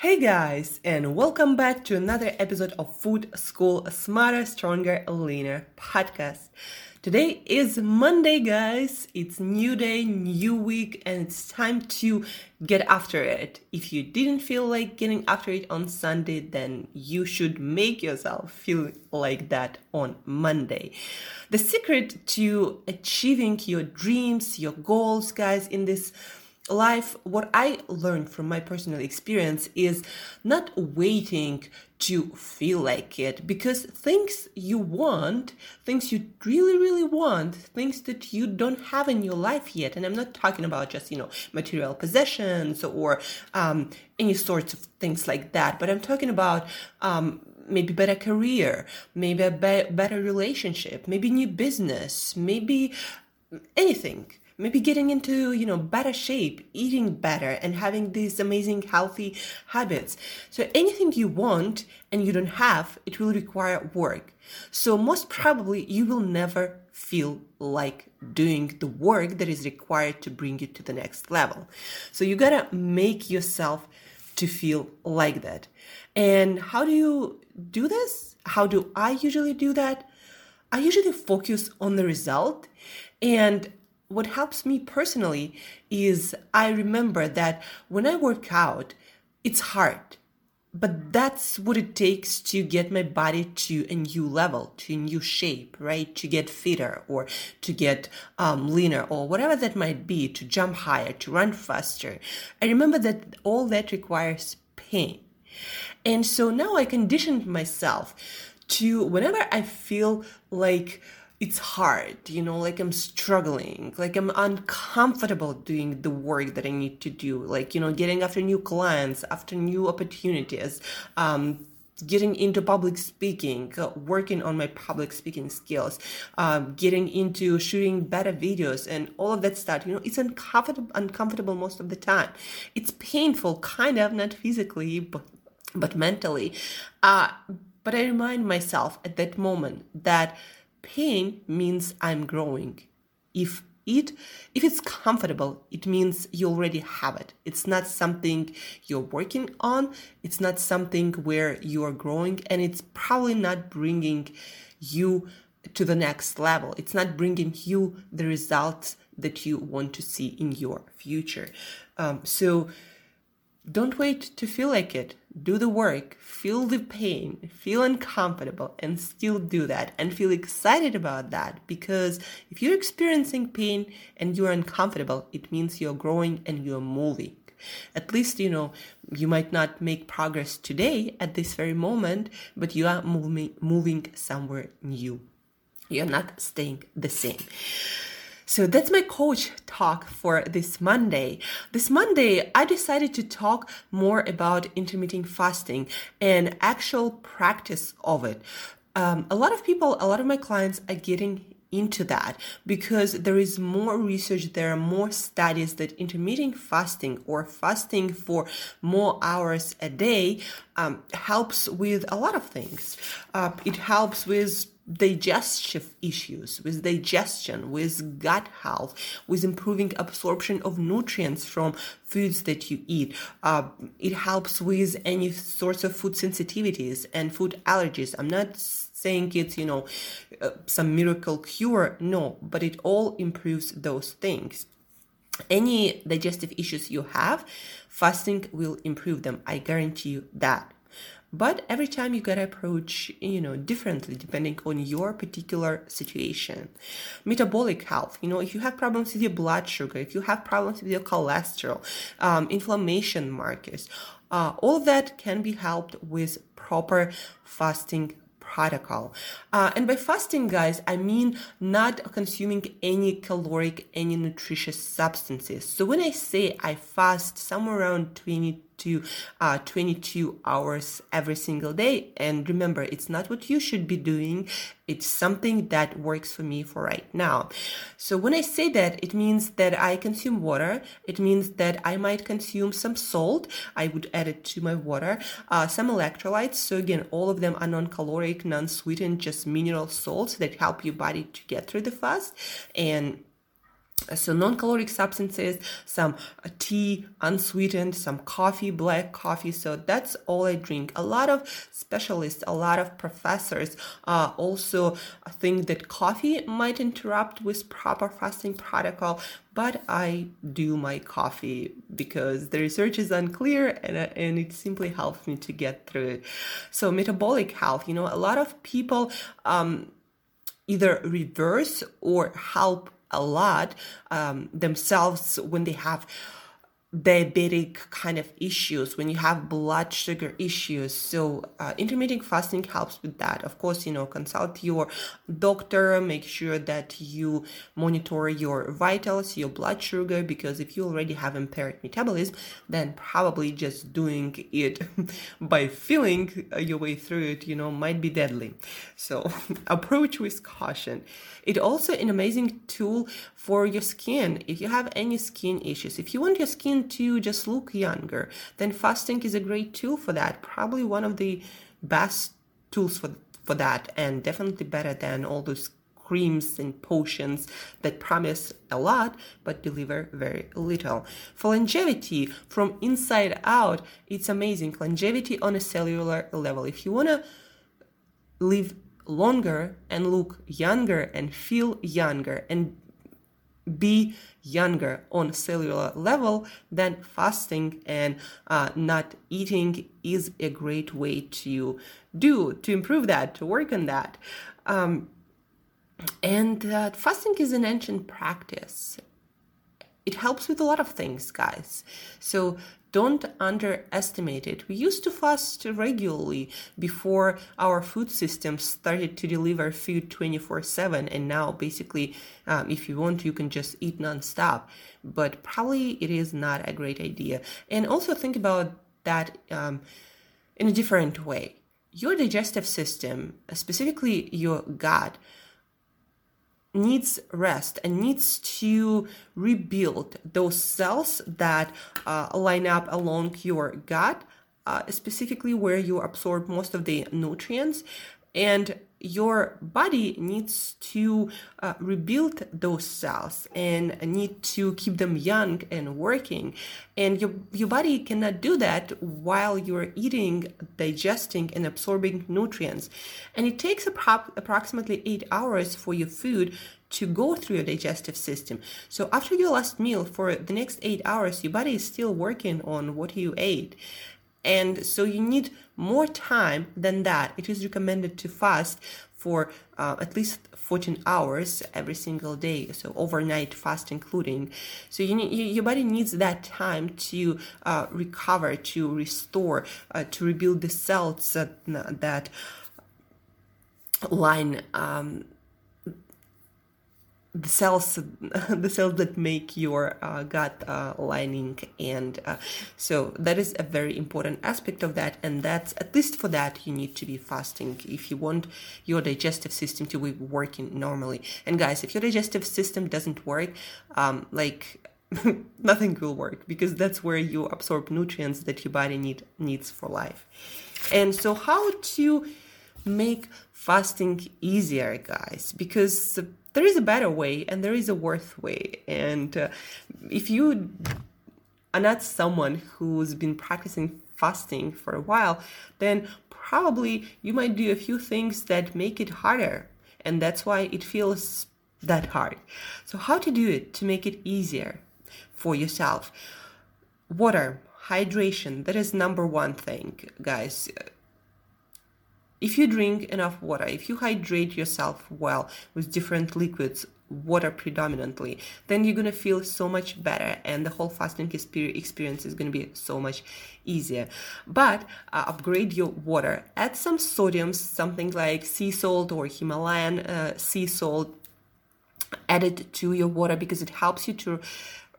Hey guys, and welcome back to another episode of Food School Smarter, Stronger, Leaner podcast. Today is Monday, guys. It's new day, new week, and it's time to get after it. If you didn't feel like getting after it on Sunday, then you should make yourself feel like that on Monday. The secret to achieving your dreams, your goals, guys, in this life, what I learned from my personal experience is not waiting to feel like it because things you want, things you really, really want, things that you don't have in your life yet. And I'm not talking about just, you know, material possessions or um, any sorts of things like that, but I'm talking about um, maybe better career, maybe a be- better relationship, maybe new business, maybe anything maybe getting into you know better shape eating better and having these amazing healthy habits. So anything you want and you don't have it will require work. So most probably you will never feel like doing the work that is required to bring you to the next level. So you gotta make yourself to feel like that. And how do you do this? How do i usually do that? I usually focus on the result and what helps me personally is I remember that when I work out, it's hard. But that's what it takes to get my body to a new level, to a new shape, right? To get fitter or to get um, leaner or whatever that might be, to jump higher, to run faster. I remember that all that requires pain. And so now I conditioned myself to whenever I feel like it's hard, you know, like I'm struggling, like I'm uncomfortable doing the work that I need to do, like, you know, getting after new clients, after new opportunities, um, getting into public speaking, uh, working on my public speaking skills, uh, getting into shooting better videos and all of that stuff. You know, it's uncomfortable, uncomfortable most of the time. It's painful, kind of, not physically, but, but mentally. Uh, but I remind myself at that moment that pain means I'm growing. If it if it's comfortable, it means you already have it. It's not something you're working on. It's not something where you are growing and it's probably not bringing you to the next level. It's not bringing you the results that you want to see in your future. Um, so don't wait to feel like it. Do the work, feel the pain, feel uncomfortable, and still do that and feel excited about that because if you're experiencing pain and you're uncomfortable, it means you're growing and you're moving. At least, you know, you might not make progress today at this very moment, but you are moving, moving somewhere new. You're not staying the same. So that's my coach talk for this Monday. This Monday, I decided to talk more about intermittent fasting and actual practice of it. Um, a lot of people, a lot of my clients are getting into that because there is more research, there are more studies that intermittent fasting or fasting for more hours a day um, helps with a lot of things. Uh, it helps with digestive issues, with digestion, with gut health, with improving absorption of nutrients from foods that you eat. Uh, it helps with any sorts of food sensitivities and food allergies. I'm not saying it's, you know, uh, some miracle cure. No, but it all improves those things. Any digestive issues you have, fasting will improve them. I guarantee you that but every time you gotta approach you know differently depending on your particular situation metabolic health you know if you have problems with your blood sugar if you have problems with your cholesterol um, inflammation markers uh, all that can be helped with proper fasting protocol. Uh, and by fasting, guys, I mean not consuming any caloric, any nutritious substances. So when I say I fast somewhere around 20 to uh, 22 hours every single day. And remember, it's not what you should be doing. It's something that works for me for right now. So when I say that, it means that I consume water. It means that I might consume some salt. I would add it to my water. Uh, some electrolytes. So again, all of them are non-caloric, non-sweetened, just mineral salts that help your body to get through the fast. And so non-caloric substances some tea unsweetened some coffee black coffee. So that's all i drink. A lot of specialists a lot of professors uh, also think that coffee might interrupt with proper fasting protocol but i do my coffee because the research is unclear and, uh, and it simply helps me to get through it. So metabolic health you know a lot of people um, either reverse or help a lot um, themselves when they have diabetic kind of issues when you have blood sugar issues. So uh, intermittent fasting helps with that. Of course you know consult your doctor make sure that you monitor your vitals your blood sugar because if you already have impaired metabolism then probably just doing it by feeling your way through it you know might be deadly. So approach with caution. It also an amazing tool for your skin. If you have any skin issues if you want your skin to just look younger, then fasting is a great tool for that. Probably one of the best tools for, for that, and definitely better than all those creams and potions that promise a lot but deliver very little. For longevity, from inside out, it's amazing. Longevity on a cellular level. If you want to live longer and look younger and feel younger and be younger on cellular level, then fasting and uh, not eating is a great way to do, to improve that, to work on that. Um, and uh, fasting is an ancient practice. It helps with a lot of things, guys. So don't underestimate it. We used to fast regularly before our food system started to deliver food 24 7. And now, basically, um, if you want, you can just eat nonstop. But probably it is not a great idea. And also think about that um, in a different way. Your digestive system, specifically your gut, needs rest and needs to rebuild those cells that uh, line up along your gut, uh, specifically where you absorb most of the nutrients. And your body needs to uh, rebuild those cells and need to keep them young and working. And your, your body cannot do that while you're eating digesting and absorbing nutrients. And it takes appro- approximately eight hours for your food to go through your digestive system. So after your last meal for the next eight hours your body is still working on what you ate and so you need more time than that. It is recommended to fast for uh, at least 14 hours every single day, so overnight fast including. So you need, your body needs that time to uh, recover, to restore, uh, to rebuild the cells that, that line um, the cells the cells that make your uh, gut uh, lining and uh, so that is a very important aspect of that. And that's at least for that you need to be fasting if you want your digestive system to be working normally. And guys if your digestive system doesn't work um, like nothing will work because that's where you absorb nutrients that your body need needs for life. And so how to make fasting easier, guys, because there is a better way and there is a worse way. And uh, if you are not someone who's been practicing fasting for a while, then probably you might do a few things that make it harder. And that's why it feels that hard. So, how to do it to make it easier for yourself? Water, hydration, that is number one thing, guys if you drink enough water, if you hydrate yourself well with different liquids, water predominantly, then you're gonna feel so much better, and the whole fasting experience is gonna be so much easier. But uh, upgrade your water. Add some sodium, something like sea salt or Himalayan uh, sea salt. Add it to your water because it helps you to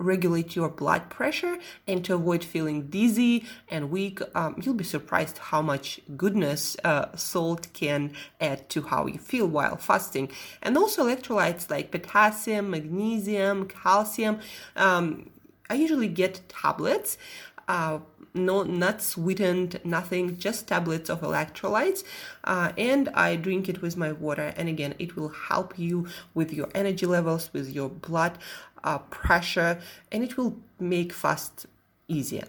regulate your blood pressure and to avoid feeling dizzy and weak. Um, you'll be surprised how much goodness uh, salt can add to how you feel while fasting. And also electrolytes like potassium, magnesium, calcium. Um, I usually get tablets. Uh, no not sweetened nothing just tablets of electrolytes uh, and i drink it with my water and again it will help you with your energy levels with your blood uh, pressure and it will make fast easier.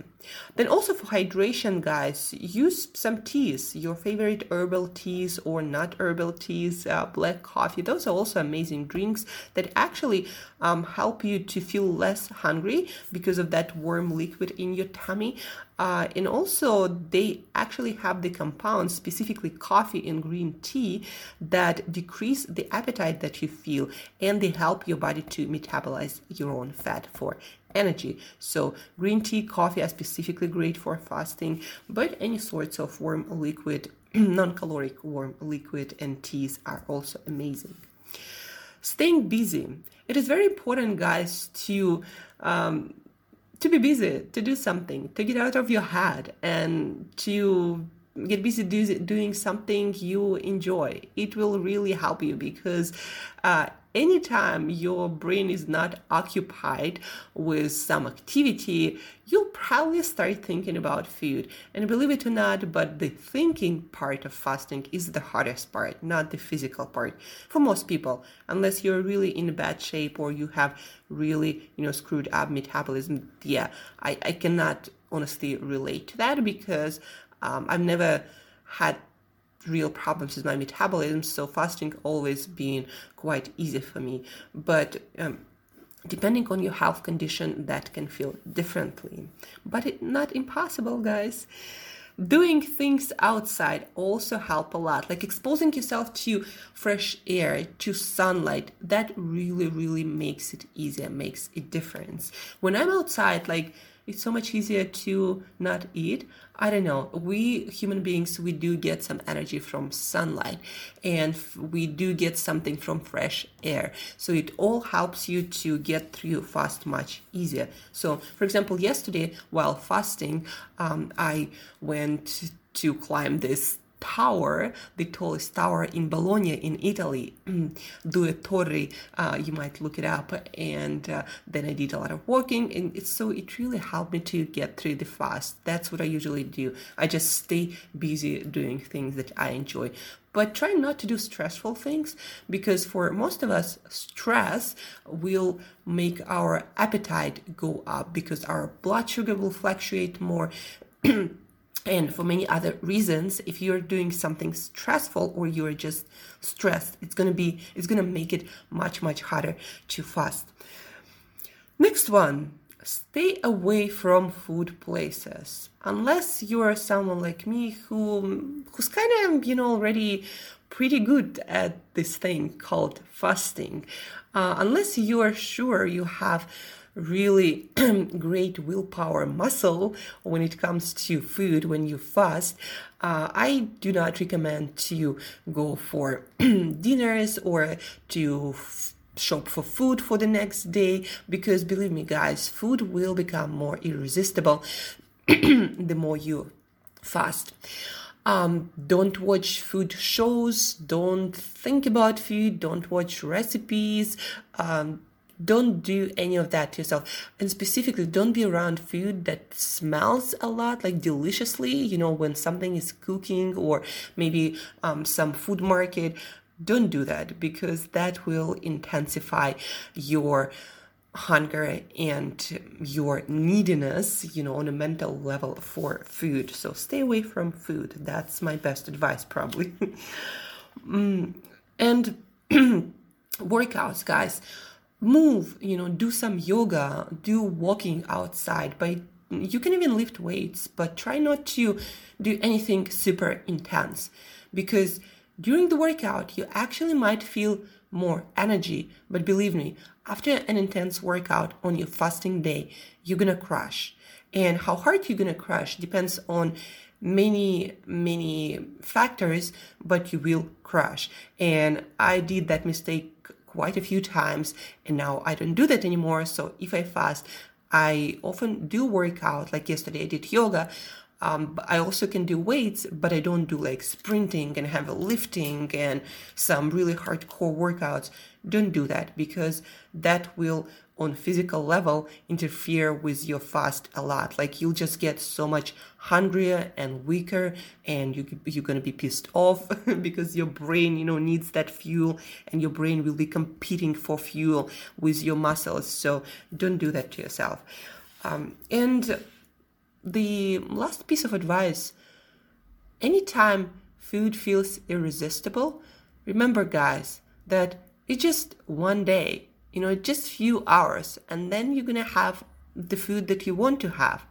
Then also for hydration, guys, use some teas, your favorite herbal teas or not herbal teas, uh, black coffee. Those are also amazing drinks that actually um, help you to feel less hungry because of that warm liquid in your tummy. Uh, and also, they actually have the compounds, specifically coffee and green tea, that decrease the appetite that you feel and they help your body to metabolize your own fat for energy. So, green tea, coffee are specifically great for fasting, but any sorts of warm liquid, non caloric warm liquid, and teas are also amazing. Staying busy. It is very important, guys, to um, to be busy, to do something, to get out of your head, and to get busy do, doing something you enjoy. It will really help you because uh, anytime your brain is not occupied with some activity, you'll probably start thinking about food. And believe it or not, but the thinking part of fasting is the hardest part, not the physical part for most people, unless you're really in bad shape or you have really, you know, screwed up metabolism. Yeah, I, I cannot honestly relate to that because um, I've never had real problems with my metabolism, so fasting always been quite easy for me. But um, depending on your health condition, that can feel differently. But it, not impossible, guys. Doing things outside also help a lot, like exposing yourself to fresh air, to sunlight. That really, really makes it easier, makes a difference. When I'm outside, like it's so much easier to not eat. I don't know. We human beings, we do get some energy from sunlight and we do get something from fresh air. So it all helps you to get through fast much easier. So, for example, yesterday while fasting, um, I went to climb this tower, the tallest tower in Bologna in Italy, Due Torri. Uh, you might look it up. And uh, then I did a lot of walking, and it, so it really helped me to get through the fast. That's what I usually do. I just stay busy doing things that I enjoy. But try not to do stressful things because for most of us, stress will make our appetite go up because our blood sugar will fluctuate more. and for many other reasons if you're doing something stressful or you're just stressed it's going to be it's going to make it much much harder to fast. Next one stay away from food places. Unless you are someone like me who who's kind of you know already pretty good at this thing called fasting. Uh, unless you are sure you have really great willpower muscle when it comes to food when you fast. Uh, I do not recommend to go for dinners or to f- shop for food for the next day because believe me, guys, food will become more irresistible the more you fast. Um, don't watch food shows, don't think about food, don't watch recipes. Um, don't do any of that to yourself. And specifically, don't be around food that smells a lot, like deliciously, you know, when something is cooking or maybe um, some food market. Don't do that because that will intensify your hunger and your neediness, you know, on a mental level for food. So stay away from food. That's my best advice, probably. mm, and workouts, guys. Move, you know, do some yoga, do walking outside. But you can even lift weights, but try not to do anything super intense because during the workout, you actually might feel more energy. But believe me, after an intense workout on your fasting day, you're gonna crash. And how hard you're gonna crash depends on many, many factors, but you will crash. And I did that mistake quite a few times, and now I don't do that anymore. So if I fast, I often do work out. Like yesterday, I did yoga. Um, I also can do weights, but I don't do like sprinting and heavy lifting and some really hardcore workouts. Don't do that because that will, on physical level, interfere with your fast a lot. Like you'll just get so much hungrier and weaker, and you you're gonna be pissed off because your brain, you know, needs that fuel, and your brain will be competing for fuel with your muscles. So don't do that to yourself. Um, and the last piece of advice anytime food feels irresistible, remember, guys, that it's just one day, you know, just few hours, and then you're gonna have the food that you want to have.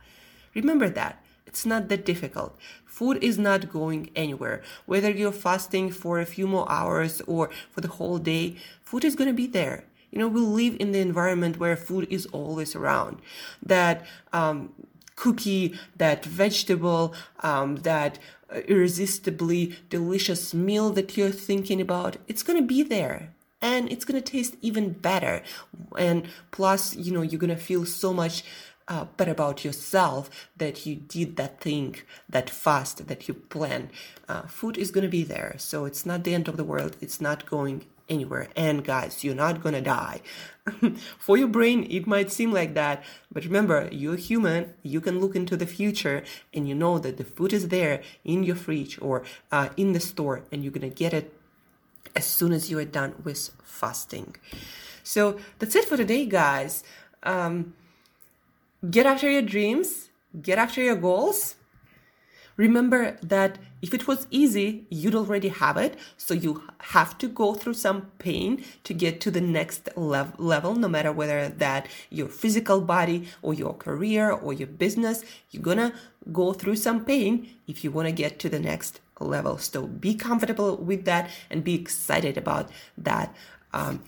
Remember that. It's not that difficult. Food is not going anywhere. Whether you're fasting for a few more hours or for the whole day, food is to be there. You know, we live in the environment where food is always around. That um, cookie, that vegetable, um, that irresistibly delicious meal that you're thinking about, it's going to be there and it's going to taste even better. And plus, you know, you're going to feel so much uh, better about yourself that you did that thing, that fast that you planned. Uh, food is going to be there. So it's not the end of the world. It's not going anywhere. And guys, you're not gonna die. For your brain, it might seem like that, but remember, you're human. You can look into the future and you know that the food is there in your fridge or uh, in the store, and you're gonna get it as soon as you are done with fasting. So that's it for today, guys. Um, get after your dreams, get after your goals Remember that if it was easy, you'd already have it. So you have to go through some pain to get to the next lev- level, no matter whether that your physical body or your career or your business, you're gonna go through some pain if you wanna get to the next level. So be comfortable with that and be excited about that. Um,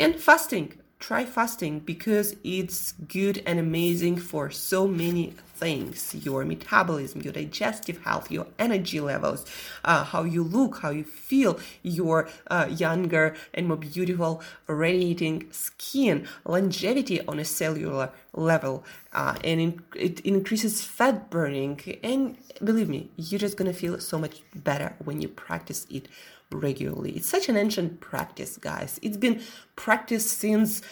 and fasting, try fasting because it's good and amazing for so many things your metabolism, your digestive health, your energy levels, uh, how you look, how you feel, your uh, younger and more beautiful, radiating skin, longevity on a cellular level, uh, and it increases fat burning. And believe me, you're just gonna feel so much better when you practice it regularly. It's such an ancient practice, guys. It's been practiced since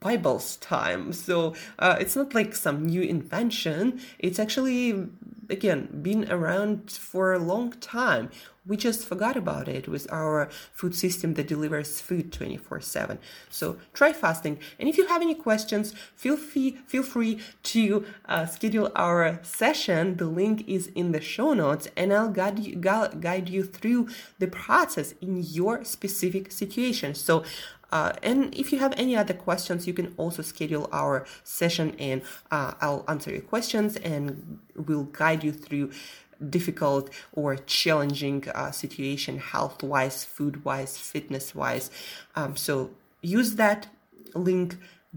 Bible's time. So uh, it's not like some new invention. It's actually, again, been around for a long time. We just forgot about it with our food system that delivers food 24 7. So try fasting. And if you have any questions, feel free, feel free to uh, schedule our session. The link is in the show notes, and I'll guide you, guide you through the process in your specific situation. So uh, and if you have any other questions, you can also schedule our session and uh, I'll answer your questions and we'll guide you through difficult or challenging uh, situation health wise, food wise, fitness wise. Um, so use that link,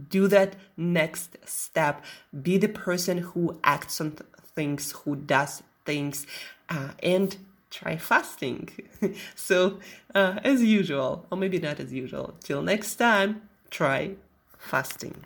do that next step, be the person who acts on th- things, who does things, uh, and try fasting. so, uh, as usual, or maybe not as usual, till next time, try fasting.